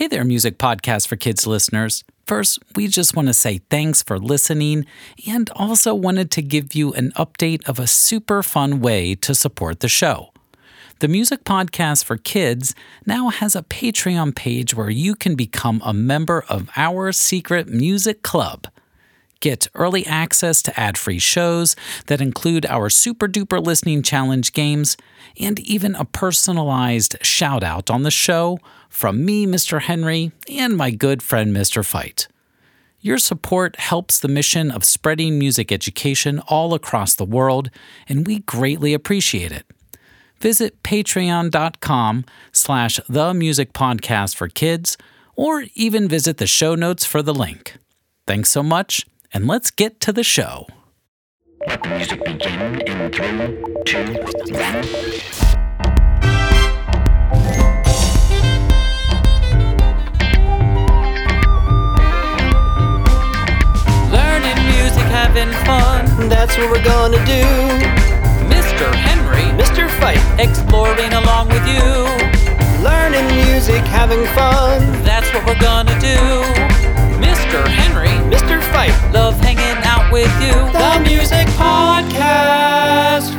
Hey there, Music Podcast for Kids listeners. First, we just want to say thanks for listening and also wanted to give you an update of a super fun way to support the show. The Music Podcast for Kids now has a Patreon page where you can become a member of our secret music club. Get early access to ad free shows that include our super duper listening challenge games and even a personalized shout out on the show from me, Mr. Henry, and my good friend, Mr. Fite. Your support helps the mission of spreading music education all across the world, and we greatly appreciate it. Visit patreon.com slash the music podcast for kids, or even visit the show notes for the link. Thanks so much, and let's get to the show. Let the music begin in three, two, one. Learning music, having fun. That's what we're gonna do. Mr. Henry, Mr. Fite, exploring along with you. learning music, having fun. That's what we're gonna do.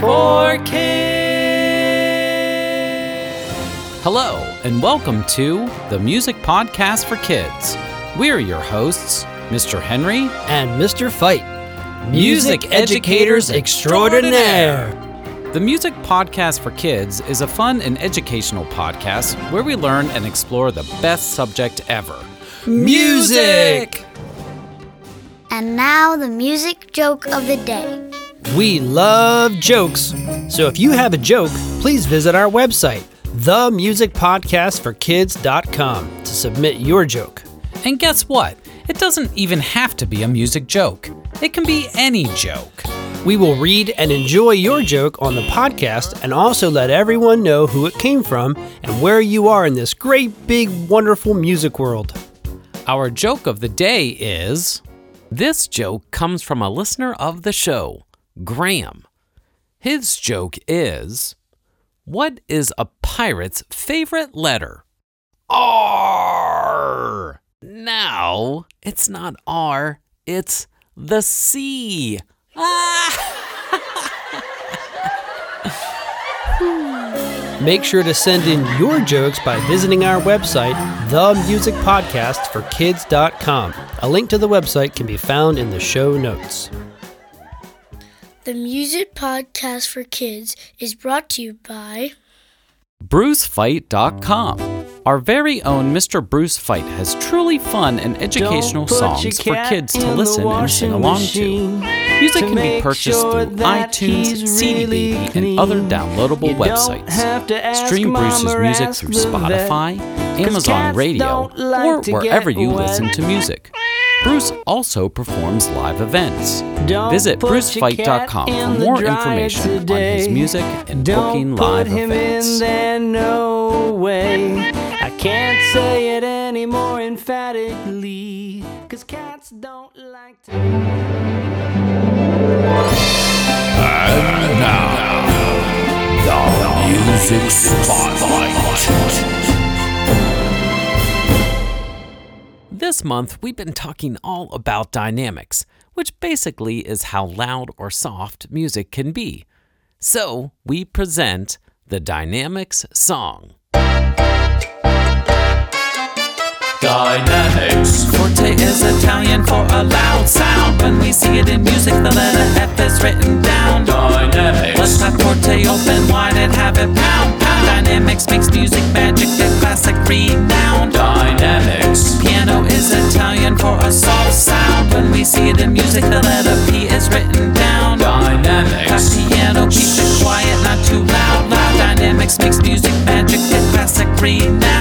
For kids. Hello, and welcome to the Music Podcast for Kids. We're your hosts, Mr. Henry, And Mr. Fite, Music educators extraordinaire. The Music Podcast for Kids is a fun and educational podcast where we learn and explore the best subject ever Music! And now the music joke of the day. We love jokes. So if you have a joke, please visit our website, themusicpodcastforkids.com, to submit your joke. And guess what? It doesn't even have to be a music joke, it can be any joke. We will read and enjoy your joke on the podcast and also let everyone know who it came from and where you are in this great, big, wonderful music world. Our joke of the day is this joke comes from a listener of the show, Graham. His joke is What is a pirate's favorite letter? R. Now, it's not R, it's the C. Ah! Make sure to send in your jokes by visiting our website, themusicpodcastforkids.com. A link to the website can be found in the show notes. The Music Podcast for Kids is brought to you by BruceFite.com. Our very own Mr. Bruce Fite has truly fun and educational songs for kids to listen and sing along to. Music can be purchased through iTunes, CD Baby, and other downloadable websites. Stream Bruce's music through Spotify, Amazon Radio, or wherever you listen to music. Bruce also performs live events. Visit BruceFite.com for more information on his music and booking live events. there no way. I can't say it any more emphatically. Cause cats don't like to. Music Spotlight. This month, we've been talking all about dynamics, which basically is how loud or soft music can be. So, we present the Dynamics song. Dynamics. Forte is Italian for a loud sound. When we see it in music, the letter F is written down. Dynamics. Let's have Forte open wide and have it pound, pound. Dynamics makes music magic, a classic renowned. Written down. Dynamics. piano, keep it quiet, not too loud. Loud dynamics makes music magic, a classic renowned.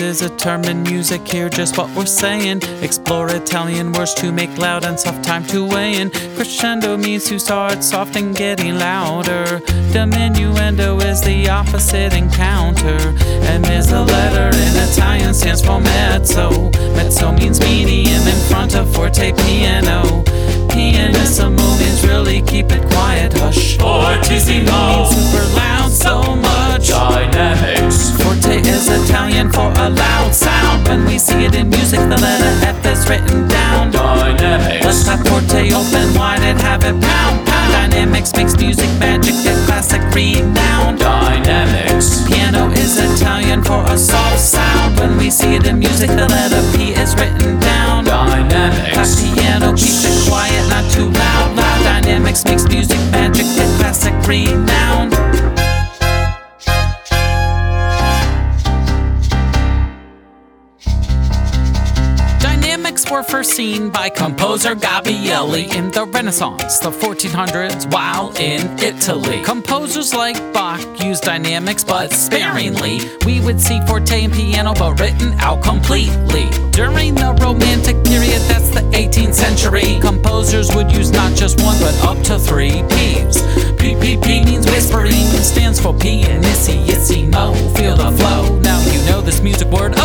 Is a term in music, hear just what we're saying. Explore Italian words to make loud and soft time to weigh in. Crescendo means to start soft and getting louder. Diminuendo is the opposite and counter. M is a letter in Italian, stands for mezzo. Mezzo means medium in front of forte piano. Pianissimo means really keep it quiet, hush. Fortissimo. Means super loud so much. Dynamics. Written down. Dynamics. Let's have forte open wide and have it pound pound. Dynamics makes music magic a classic renowned. Dynamics. Piano is Italian for a soft sound. When we see it in music, the letter P is written down. Clap Dynamics. piano, keep it quiet, not too loud. Loud dynamics makes music were first seen by composer Gabrieli in the Renaissance, the 1400s, while in Italy. Composers like Bach used dynamics, but sparingly. We would see forte and piano, but written out completely. During the Romantic period, that's the 18th century, composers would use not just one, but up to three P's. PPP means whispering, stands for pianissimo. Feel the flow, now you know this music word.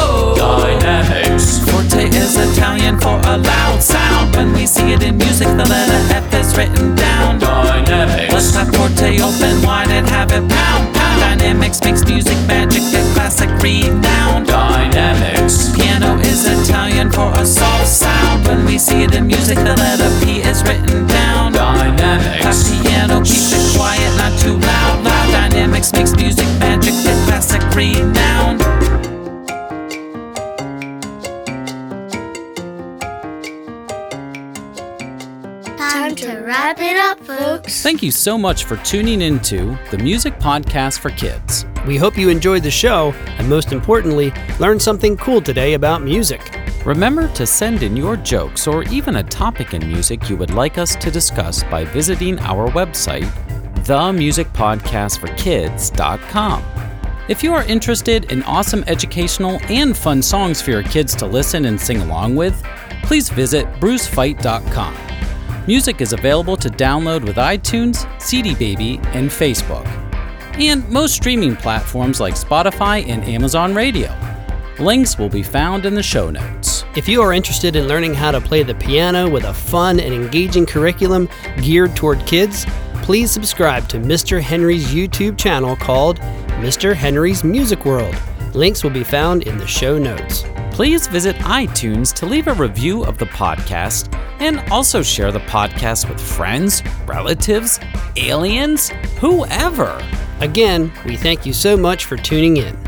Dynamics. Forte is Italian for a loud sound. When we see it in music, the letter F is written down. Dynamics. Let's have forte open wide and have it pound pound. Dynamics makes music magic a classic renowned. Dynamics. Piano is Italian for a soft sound. When we see it in music, the letter P is written down. Dynamics. piano, keep it quiet, not too loud. Loud dynamics makes music magic wrap it up, folks. Thank you so much for tuning into the Music Podcast for Kids. We hope you enjoyed the show and, most importantly, learned something cool today about music. Remember to send in your jokes or even a topic in music you would like us to discuss by visiting our website, themusicpodcastforkids.com. If you are interested in awesome educational and fun songs for your kids to listen and sing along with, please visit brucefite.com. Music is available to download with iTunes, CD Baby, and Facebook, and most streaming platforms like Spotify and Amazon Radio. Links will be found in the show notes. If you are interested in learning how to play the piano with a fun and engaging curriculum geared toward kids, please subscribe to Mr. Henry's YouTube channel called Mr. Henry's Music World. Links will be found in the show notes. Please visit iTunes to leave a review of the podcast and also share the podcast with friends, relatives, aliens, whoever. Again, we thank you so much for tuning in.